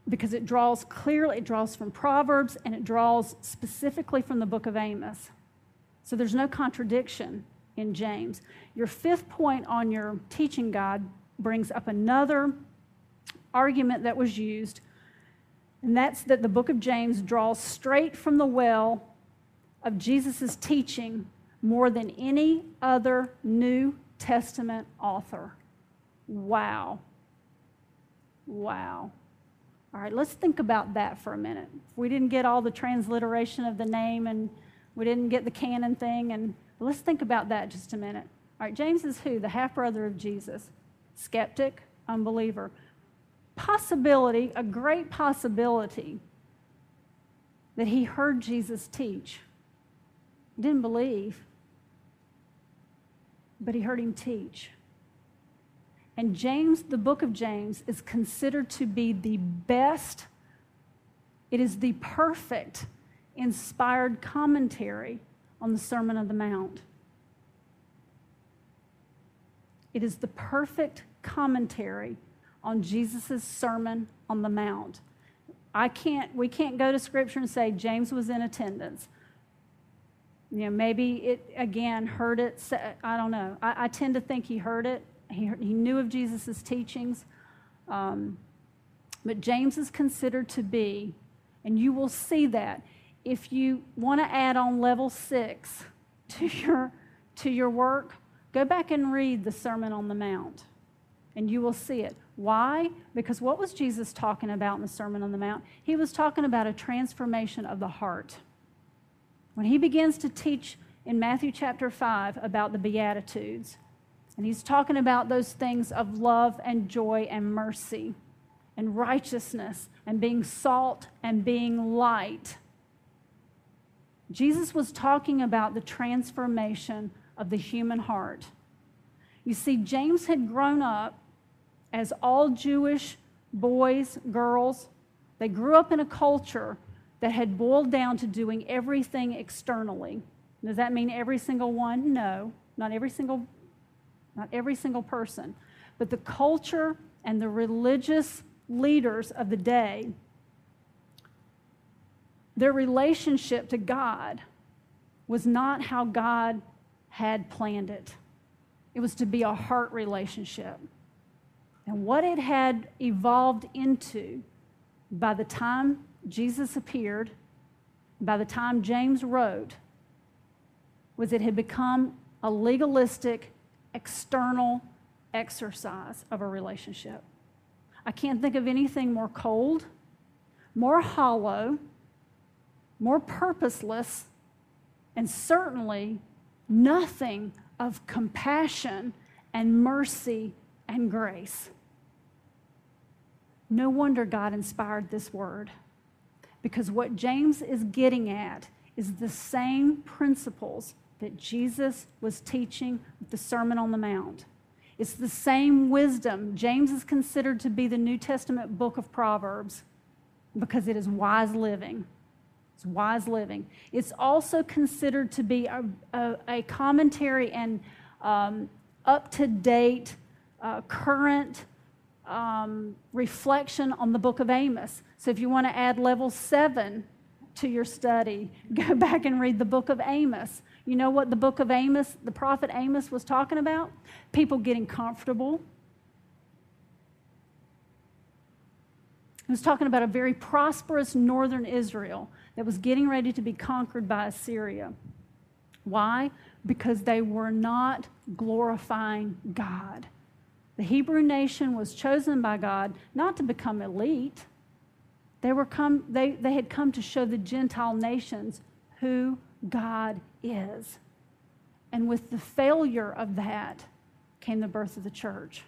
because it draws clearly, it draws from Proverbs and it draws specifically from the book of Amos. So there's no contradiction in James. Your fifth point on your teaching guide brings up another argument that was used, and that's that the book of James draws straight from the well of Jesus' teaching more than any other New Testament author. Wow. Wow. All right, let's think about that for a minute. We didn't get all the transliteration of the name and we didn't get the canon thing, and let's think about that just a minute. All right, James is who? The half brother of Jesus. Skeptic, unbeliever. Possibility, a great possibility that he heard Jesus teach. Didn't believe, but he heard him teach. And James, the book of James, is considered to be the best, it is the perfect inspired commentary on the Sermon on the Mount. It is the perfect commentary on Jesus' Sermon on the Mount. I can't, we can't go to Scripture and say James was in attendance. You know, maybe it, again, heard it. I don't know. I, I tend to think he heard it. He, he knew of Jesus' teachings. Um, but James is considered to be, and you will see that if you want to add on level six to your, to your work, go back and read the Sermon on the Mount, and you will see it. Why? Because what was Jesus talking about in the Sermon on the Mount? He was talking about a transformation of the heart. When he begins to teach in Matthew chapter 5 about the Beatitudes, and he's talking about those things of love and joy and mercy and righteousness and being salt and being light. Jesus was talking about the transformation of the human heart. You see, James had grown up as all Jewish boys, girls. They grew up in a culture that had boiled down to doing everything externally. Does that mean every single one? No, not every single not every single person. But the culture and the religious leaders of the day, their relationship to God was not how God had planned it. It was to be a heart relationship. And what it had evolved into by the time Jesus appeared, by the time James wrote, was it had become a legalistic, external exercise of a relationship. I can't think of anything more cold, more hollow, more purposeless, and certainly nothing of compassion and mercy and grace. No wonder God inspired this word. Because what James is getting at is the same principles that Jesus was teaching with the Sermon on the Mount. It's the same wisdom. James is considered to be the New Testament book of Proverbs because it is wise living. It's wise living. It's also considered to be a, a, a commentary and um, up to date uh, current um, reflection on the book of Amos. So if you want to add level seven to your study, [laughs] go back and read the book of Amos. You know what the book of Amos, the prophet Amos, was talking about? People getting comfortable. He was talking about a very prosperous northern Israel that was getting ready to be conquered by Assyria. Why? Because they were not glorifying God. The Hebrew nation was chosen by God not to become elite. They, were come, they, they had come to show the Gentile nations who God is. And with the failure of that came the birth of the church.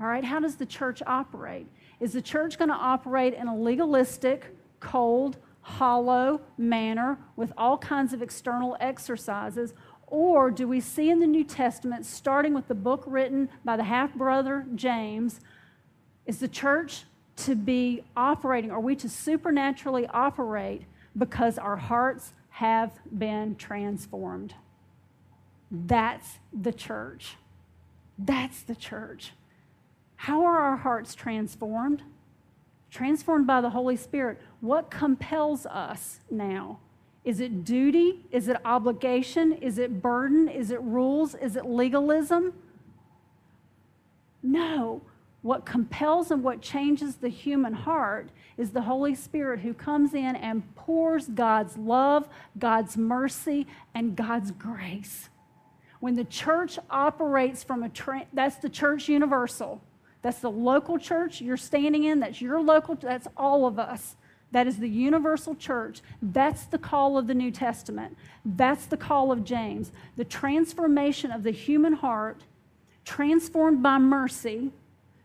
All right, how does the church operate? Is the church going to operate in a legalistic, cold, hollow manner with all kinds of external exercises? Or do we see in the New Testament, starting with the book written by the half brother James, is the church to be operating, are we to supernaturally operate because our hearts have been transformed? That's the church. That's the church. How are our hearts transformed? transformed by the Holy Spirit, what compels us now? Is it duty? Is it obligation? Is it burden? Is it rules? Is it legalism? No. What compels and what changes the human heart is the Holy Spirit who comes in and pours God's love, God's mercy, and God's grace. When the church operates from a tra- that's the church universal. That's the local church you're standing in, that's your local that's all of us. That is the universal church. That's the call of the New Testament. That's the call of James. The transformation of the human heart, transformed by mercy,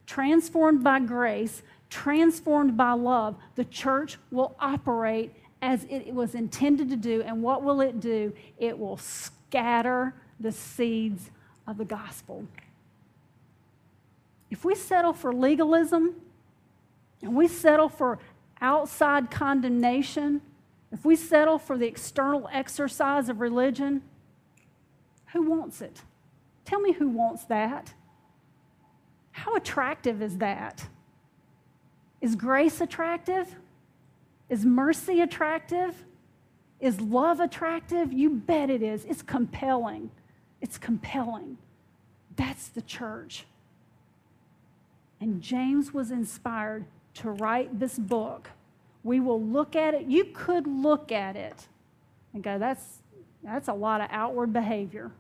transformed by grace, transformed by love, the church will operate as it was intended to do. And what will it do? It will scatter the seeds of the gospel. If we settle for legalism and we settle for outside condemnation, if we settle for the external exercise of religion, who wants it? Tell me who wants that. How attractive is that? Is grace attractive? Is mercy attractive? Is love attractive? You bet it is. It's compelling. It's compelling. That's the church. And James was inspired to write this book. We will look at it. You could look at it and go, that's, that's a lot of outward behavior.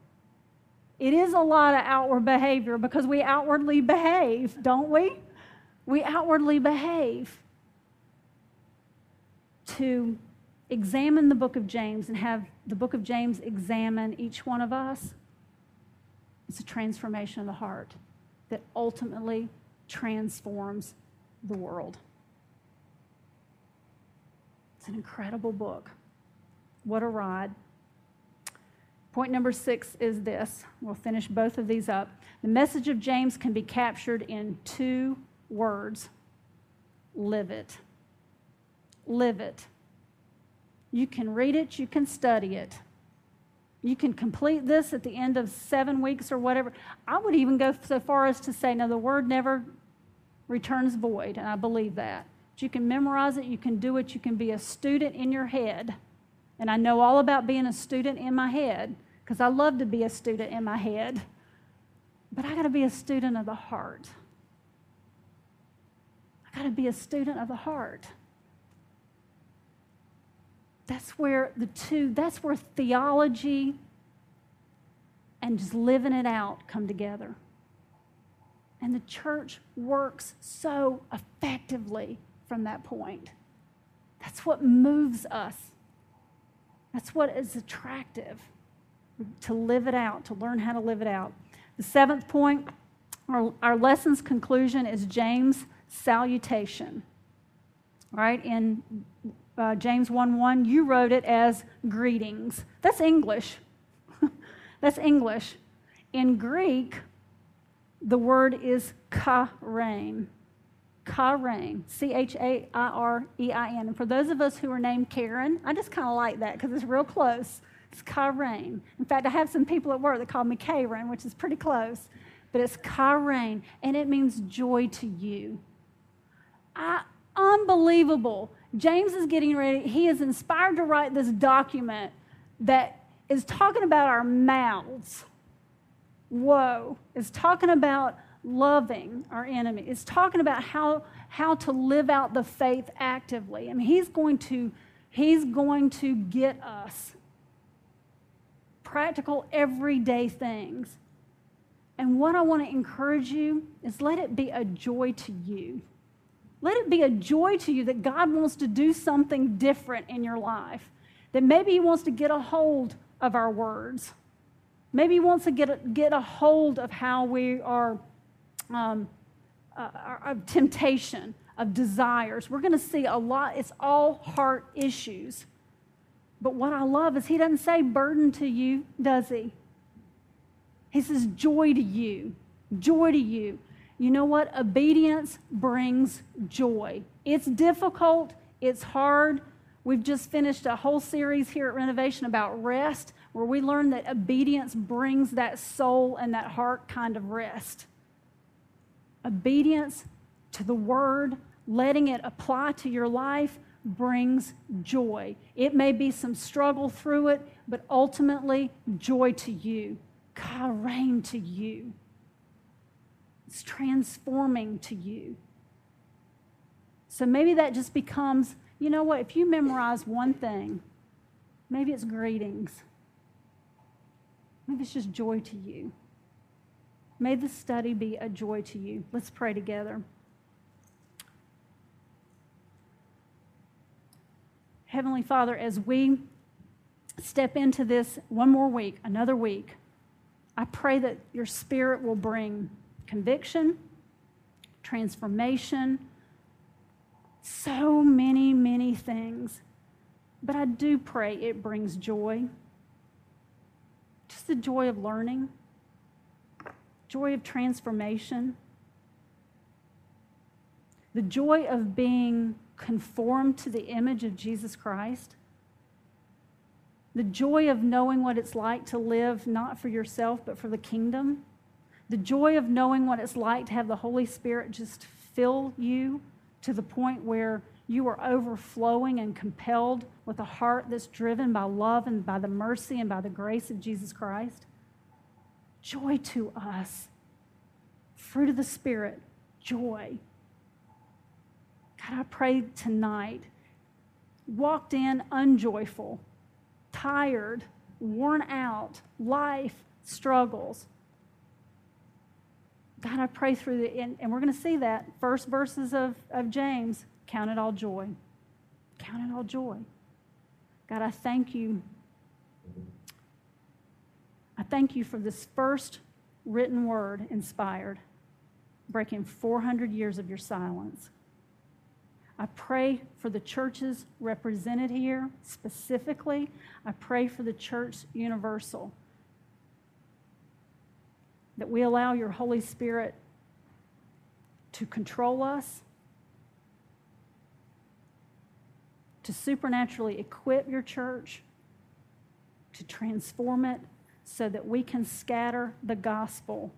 It is a lot of outward behavior because we outwardly behave, don't we? We outwardly behave. To examine the book of James and have the book of James examine each one of us, it's a transformation of the heart that ultimately transforms the world. It's an incredible book. What a ride. Point number six is this. We'll finish both of these up. The message of James can be captured in two words live it. Live it. You can read it, you can study it. You can complete this at the end of seven weeks or whatever. I would even go so far as to say, now the word never returns void, and I believe that. But you can memorize it, you can do it, you can be a student in your head. And I know all about being a student in my head because I love to be a student in my head. But I got to be a student of the heart. I got to be a student of the heart. That's where the two, that's where theology and just living it out come together. And the church works so effectively from that point. That's what moves us. That's what is attractive to live it out, to learn how to live it out. The seventh point, our, our lesson's conclusion is James' salutation. All right, in uh, James 1 1, you wrote it as greetings. That's English. [laughs] That's English. In Greek, the word is chairein. Chairein, C H A I R E I N. And for those of us who are named Karen, I just kind of like that because it's real close. It's. In fact, I have some people at work that call me Karen, which is pretty close. But it's chairein, and it means joy to you. I, unbelievable. James is getting ready. He is inspired to write this document that is talking about our mouths. Whoa. It's talking about loving our enemy. It's talking about how, how to live out the faith actively. I mean, he's going to, he's going to get us practical, everyday things. And what I want to encourage you is let it be a joy to you. Let it be a joy to you that God wants to do something different in your life. That maybe He wants to get a hold of our words. Maybe He wants to get a, get a hold of how we are, um, uh, of temptation, of desires. We're going to see a lot, it's all heart issues. But what I love is he doesn't say burden to you, does he? He says joy to you. Joy to you. You know what? Obedience brings joy. It's difficult, it's hard. We've just finished a whole series here at Renovation about rest, where we learn that obedience brings that soul and that heart kind of rest. Obedience to the word, letting it apply to your life brings joy. It may be some struggle through it, but ultimately, joy to you. God, to you. It's transforming to you. So maybe that just becomes, you know what, if you memorize one thing, maybe it's greetings. Maybe it's just joy to you. May the study be a joy to you. Let's pray together. Heavenly Father, as we step into this one more week, another week, I pray that your spirit will bring conviction, transformation, so many, many things. But I do pray it brings joy. Just the joy of learning, joy of transformation, the joy of being conformed to the image of Jesus Christ, the joy of knowing what it's like to live not for yourself, but for the kingdom, the joy of knowing what it's like to have the Holy Spirit just fill you to the point where you are overflowing and compelled with a heart that's driven by love and by the mercy and by the grace of Jesus Christ. Joy to us. Fruit of the Spirit, joy. God, I pray tonight, walked in unjoyful, tired, worn out, life struggles. God, I pray through the, and, and we're going to see that first verses of, of James count it all joy. Count it all joy. God, I thank you. I thank you for this first written word inspired, breaking 400 years of your silence. I pray for the churches represented here specifically. I pray for the church universal. That we allow your Holy Spirit to control us, to supernaturally equip your church, to transform it so that we can scatter the gospel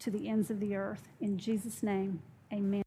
to the ends of the earth. In Jesus' name, amen.